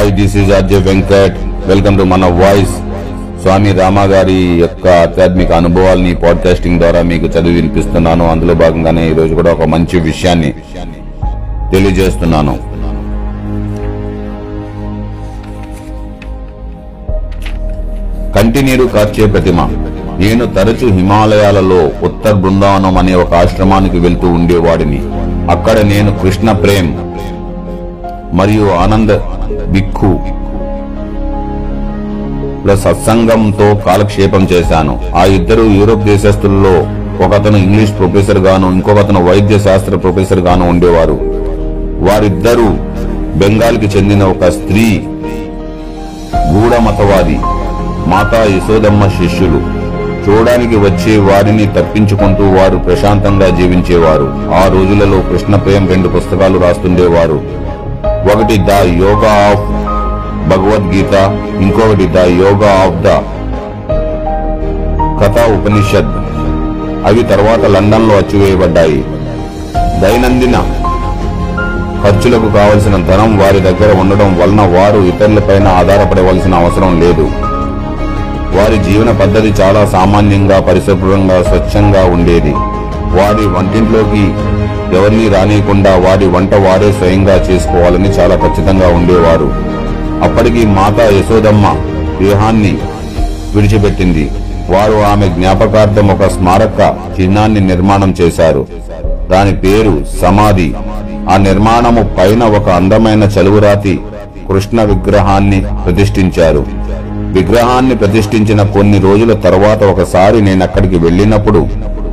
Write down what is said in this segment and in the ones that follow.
Hi this is RJ Venkat welcome to మన voice Swami Rama గారి యొక్క ఆధ్యాత్మిక అనుభవాల్ని పాడ్కాస్టింగ్ ద్వారా మీకు చదివి వినిపిస్తున్నాను. అందులో భాగంగానే ఈ రోజు కూడా ఒక మంచి విషయాన్ని తెలియజేస్తున్నాను. కంటినీరు కార్చే ప్రతిమ. నేను తరచు హిమాలయాలలో ఉత్తర్ బృందావనం అనే ఒక ఆశ్రమానికి వెళ్తూ ఉండేవాడిని. అక్కడ నేను కృష్ణ ప్రేమ్ మరియు ఆనంద బిక్కు సత్సంగంతో కాలక్షేపం చేశాను. ఆ ఇద్దరు యూరోప్ దేశస్తుల్లో ఒకతను ఇంగ్లీష్ ప్రొఫెసర్ గాను ఇంకొకతను వైద్య శాస్త్ర ప్రొఫెసర్ గాను ఉండేవారు. వారిద్దరూ బెంగాల్కి చెందిన ఒక స్త్రీ గూఢమతవాది మాతా యశోదమ్మ శిష్యులు. చూడడానికి వచ్చే వారిని తప్పించుకుంటూ వారు ప్రశాంతంగా జీవించేవారు. ఆ రోజులలో కృష్ణ ప్రేమ రెండు పుస్తకాలు రాస్తుండేవారు. ఒకటి ద యోగా ఆఫ్ భగవద్గీత ఇంకొకటి ద యోగా ఆఫ్ ద కథా ఉపనిషద్. అవి తర్వాత లండన్లో అచ్చివేయబడ్డాయి. దైనందిన ఖర్చులకు కావలసిన ధనం వారి దగ్గర ఉండడం వలన వారు ఇతరులపైన ఆధారపడవలసిన అవసరం లేదు. వారి జీవన పద్ధతి చాలా సామాన్యంగా పరిశుభ్రంగా స్వచ్ఛంగా ఉండేది. వారి వంటింట్లోకి ఎవరిని రానియకుండా వారి వంట వారే స్వయంగా చేసుకోవాలని చాలా ఖచ్చితంగా ఉండేవారు. అప్పటికి మాత యశోదమ్మ దేహాన్ని విడిచిపెట్టింది. వారు ఆమె జ్ఞాపకార్థం ఒక స్మారక చిహ్నాన్ని నిర్మాణం చేశారు. దాని పేరు సమాధి. ఆ నిర్మాణము పైన ఒక అందమైన చలువురాతి కృష్ణ విగ్రహాన్ని ప్రతిష్ఠించారు. విగ్రహాన్ని ప్రతిష్ఠించిన కొన్ని రోజుల తర్వాత ఒకసారి నేను అక్కడికి వెళ్ళినప్పుడు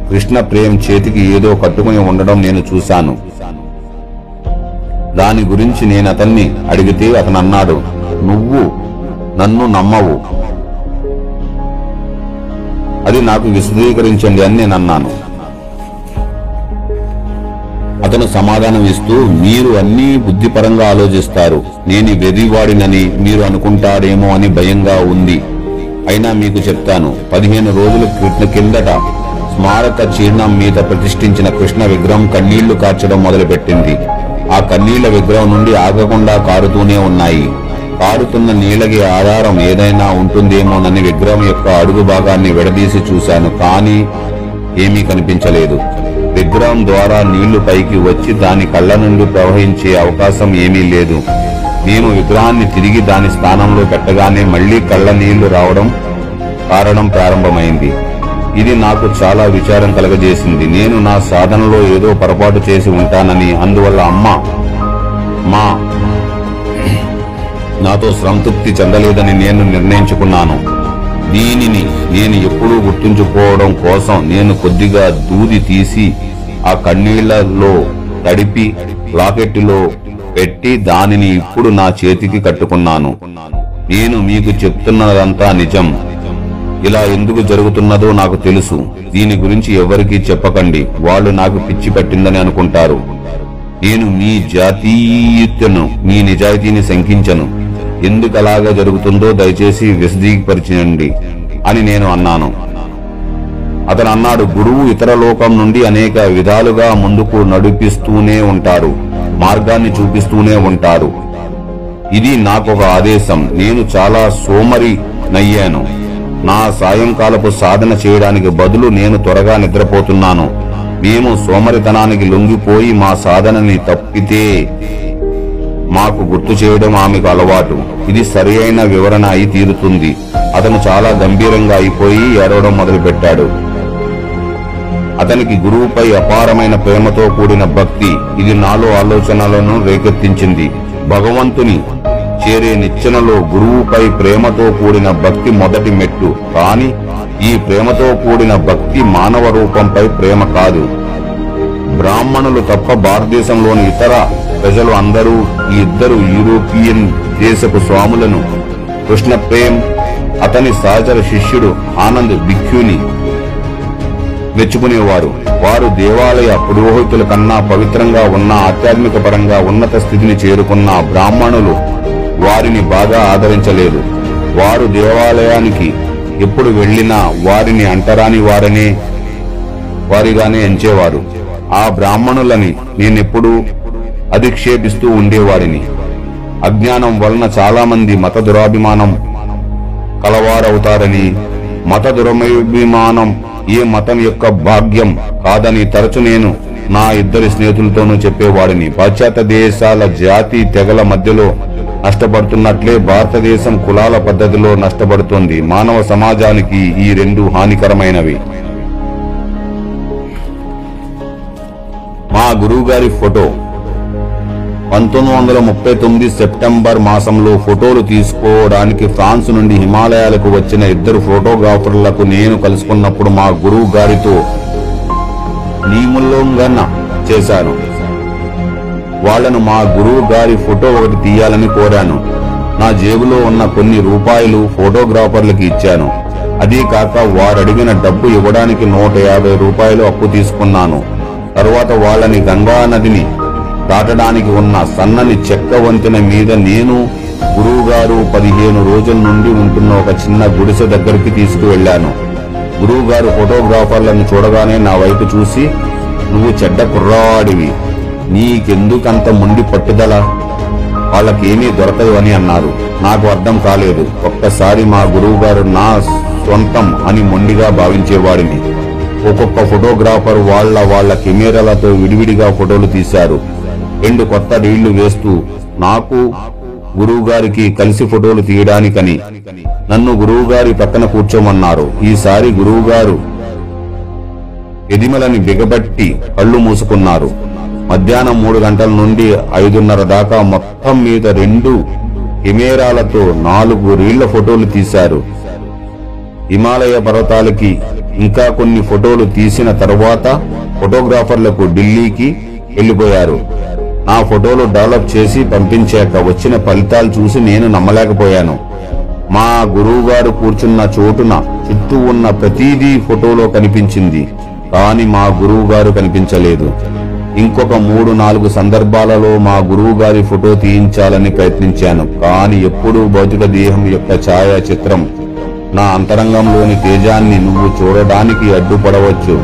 కృష్ణ ప్రేమ్ చేతికి ఏదో కట్టుకుని ఉండడం నేను చూశాను. దాని గురించి నేను అతన్ని అడిగితే అతను అన్నాడు నువ్వు నన్ను నమ్మవు. అది నాకు విశదీకరించండి అని నేను అన్నాను అతను సమాధానం ఇస్తూ మీరు అన్నీ బుద్ధిపరంగా ఆలోచిస్తారు. నేను వెర్రివాడినని మీరు అనుకుంటారేమో అని భయంగా ఉంది. అయినా మీకు చెప్తాను పదిహేను రోజుల కిందట స్మారక చిహ్నం మీద ప్రతిష్ఠించిన కృష్ణ విగ్రహం కన్నీళ్ళు కార్చడం మొదలుపెట్టింది. ఆ కన్నీళ్ళ విగ్రహం నుండి ఆగకుండా కారుతూనే ఉన్నాయి. కారుతున్న నీళ్ళకి ఆధారం ఏదైనా ఉంటుందేమోనని విగ్రహం యొక్క అడుగు భాగాన్ని విడదీసి చూశాను కానీ ఏమీ కనిపించలేదు. విగ్రహం ద్వారా నీళ్ళు పైకి వచ్చి దాని కళ్ళ నుండి ప్రవహించే అవకాశం ఏమీ లేదు. నేను విగ్రహాన్ని తిరిగి దాని స్థానంలో పెట్టగానే మళ్ళీ కళ్ళ నీళ్ళు రావడం కారణం ప్రారంభమైంది. ఇది నాకు చాలా విచారం కలగజేసింది. నేను నా సాధనలో ఏదో పొరపాటు చేసి ఉంటానని అందువల్ల అమ్మ మా నాతో సంతృప్తి చెందలేదని నేను నిర్ణయించుకున్నాను. దీనిని నేను ఎప్పుడూ గుర్తుంచుకోవడం కోసం నేను కొద్దిగా దూది తీసి ఆ కన్నీళ్ళలో తడిపి లాకెట్లో పెట్టి దానిని ఇప్పుడు నా చేతికి కట్టుకున్నాను. నేను మీకు చెప్తున్నదంతా నిజం. ఇలా ఎందుకు జరుగుతున్నదో నాకు తెలుసు. దీని గురించి ఎవరికీ చెప్పకండి. వాళ్ళు నాకు పిచ్చి పట్టిందని అనుకుంటారు. నేను మీ జాతీయతను మీ నిజాయితీని శంకించను. ఎందుకు అలాగా జరుగుతుందో దయచేసి విశదీపరిచండి అని నేను అన్నాను. అతను అన్నాడు గురువు ఇతర లోకం నుండి అనేక విధాలుగా ముందుకు నడిపిస్తూనే ఉంటారు మార్గాన్ని చూపిస్తూనే ఉంటారు. ఇది నాకు ఒక ఆదేశం. నేను చాలా సోమరి నయ్యాను. నా సాయంకాలపు సాధన చేయడానికి బదులు నేను త్వరగా నిద్రపోతున్నాను. మేము సోమరితనానికి లొంగిపోయి మా సాధనని తప్పితే మాకు గుర్తు చేయడం ఆమెకు అలవాటు. ఇది సరియైన వివరణ అయి తీరుతుంది. అతను చాలా గంభీరంగా అయిపోయి ఏడవడం మొదలుపెట్టాడు. అతనికి గురువుపై అపారమైన ప్రేమతో కూడిన భక్తి ఇది నాలో ఆలోచనలను రేకెత్తించింది. భగవంతుని చేరే నిచ్చెనలో గురువుపై ప్రేమతో కూడిన భక్తి మొదటి మెట్టు. కాని ఈ ప్రేమతో కూడిన భక్తి మానవ రూపంపై ప్రేమ కాదు. బ్రాహ్మణులు తప్ప భారతదేశంలోని ఇతర ప్రజలు అందరూ ఈ ఇద్దరు యూరోపియన్ దేశపు స్వాములను కృష్ణ ప్రేమ్ అతని సహచర శిష్యుడు ఆనంద్ బిక్యుని మెచ్చుకునేవారు. వారు దేవాలయ పురోహితుల కన్నా పవిత్రంగా ఉన్న ఆధ్యాత్మిక పరంగా ఉన్నత స్థితిని చేరుకున్న బ్రాహ్మణులు వారిని బాగా ఆదరించలేదు. వారు దేవాలయానికి ఎప్పుడు వెళ్ళినా వారిని అంటరాని వారనే వారిగానే ఎంచేవారు. ఆ బ్రాహ్మణులని నేనెప్పుడూ అధిక్షేపిస్తూ ఉండేవాడిని. అజ్ఞానం వలన చాలా మంది మత దురాభిమానం కలవారవుతారని మత దురభిమానం ఏ మతం యొక్క భాగ్యం కాదని తరచు నేను నా ఇద్దరి స్నేహితులతోనూ చెప్పేవాడిని. పాశ్చాత్య దేశాల జాతి తెగల మధ్యలో నష్టపడుతున్నట్లే భారతదేశం కులాల పద్ధతిలో నష్టపడుతోంది. మానవ సమాజానికి ఈ రెండు హానికరమైనవి. మా గురువుగారి ఫోటో. పంతొమ్మిది వందల ముప్పై తొమ్మిది సెప్టెంబర్ మాసంలో ఫోటోలు తీసుకోవడానికి ఫ్రాన్స్ నుండి హిమాలయాలకు వచ్చిన ఇద్దరు ఫోటోగ్రాఫర్లకు నేను కలుసుకున్నప్పుడు మా గురువు గారితో నీముల్లోంగన చేశాను. వాళ్ళను మా గురువు గారి ఫోటో ఒకటి తీయాలని కోరాను. నా జేబులో ఉన్న కొన్ని రూపాయలు ఫోటోగ్రాఫర్లకు ఇచ్చాను. అదీ కాక వారడిగిన డబ్బు ఇవ్వడానికి నూట యాభై రూపాయలు అప్పు తీసుకున్నాను. తరువాత వాళ్ళని గంగా నదిని దాటడానికి ఉన్న సన్నని చెక్క వంతెన మీద నేను గురువుగారు పదిహేను రోజుల నుండి ఉంటున్న ఒక చిన్న గుడిసె దగ్గరికి తీసుకువెళ్ళాను గురువుగారు ఫోటోగ్రాఫర్లను చూడగానే నా వైపు చూసి నువ్వు చెడ్డ కుర్రాడివి. నీకెందుకంత మొండి పట్టుదల? వాళ్ళకేమీ దొరకదు అని అన్నారు. నాకు అర్థం కాలేదు. ఒక్కసారి మా గురువుగారు నా సొంతం అని మొండిగా భావించేవాడిని. ఒక్కొక్క ఫోటోగ్రాఫర్ వాళ్ళ వాళ్ళ కెమెరాలతో విడివిడిగా ఫోటోలు తీశారు. రెండు కొత్త రీళ్ళు వేస్తూ నాకు గురువుగారికి కలిసి ఫోటోలు తీయడానికని నన్ను గురువుగారి పక్కన కూర్చోమన్నారు. ఈసారి గురువుగారు ఎదిమలని బిగబట్టి కళ్ళు మూసుకున్నారు. మధ్యాహ్నం మూడు గంటల నుండి ఐదున్నర దాకా మొత్తం మీద రెండు కెమెరాలతో నాలుగు రీళ్ళ ఫోటోలు తీశారు. హిమాలయ పర్వతాలకి ఇంకా కొన్ని ఫోటోలు తీసిన తరువాత ఫోటోగ్రాఫర్లకు ఢిల్లీకి వెళ్ళిపోయారు నా ఫోటోలు డెవలప్ చేసి పంపించాక వచ్చిన ఫలితాలు చూసి నేను నమ్మలేకపోయాను. మా గురువు గారు కూర్చున్న చోటున చుట్టూ ఉన్న ప్రతిదీ ఫోటోలో కనిపించింది. కాని మా గురువు గారు కనిపించలేదు. ఇంకొక మూడు నాలుగు సందర్భాలలో మా గురువు గారి ఫోటో తీయించాలని ప్రయత్నించాను. కాని ఎప్పుడూ భౌతిక దేహం యొక్క ఛాయాచిత్రం. నా అంతరంగంలోని తేజాన్ని నువ్వు చూడడానికి అడ్డుపడవచ్చు.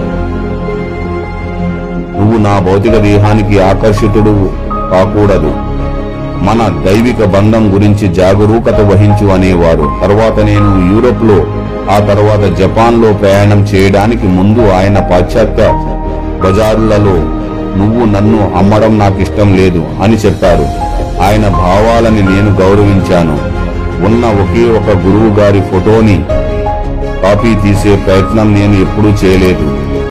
నువ్వు నా భౌతిక దేహానికి ఆకర్షితుడు కాకూడదు. మన దైవిక బంధం గురించి జాగరూకత వహించు అనేవారు తర్వాత నేను యూరోప్లో ఆ తర్వాత జపాన్లో ప్రయాణం చేయడానికి ముందు ఆయన పాశ్చాత్య బజారులలో నువ్వు నన్ను అమ్మడం నాకు ఇష్టం లేదు అని చెప్పారు. ఆయన భావాలని నేను గౌరవించాను. ఉన్న ఒకే ఒక గురువు గారి ఫోటోని కాపీ తీసే ప్రయత్నం నేను ఎప్పుడూ చేయలేదు.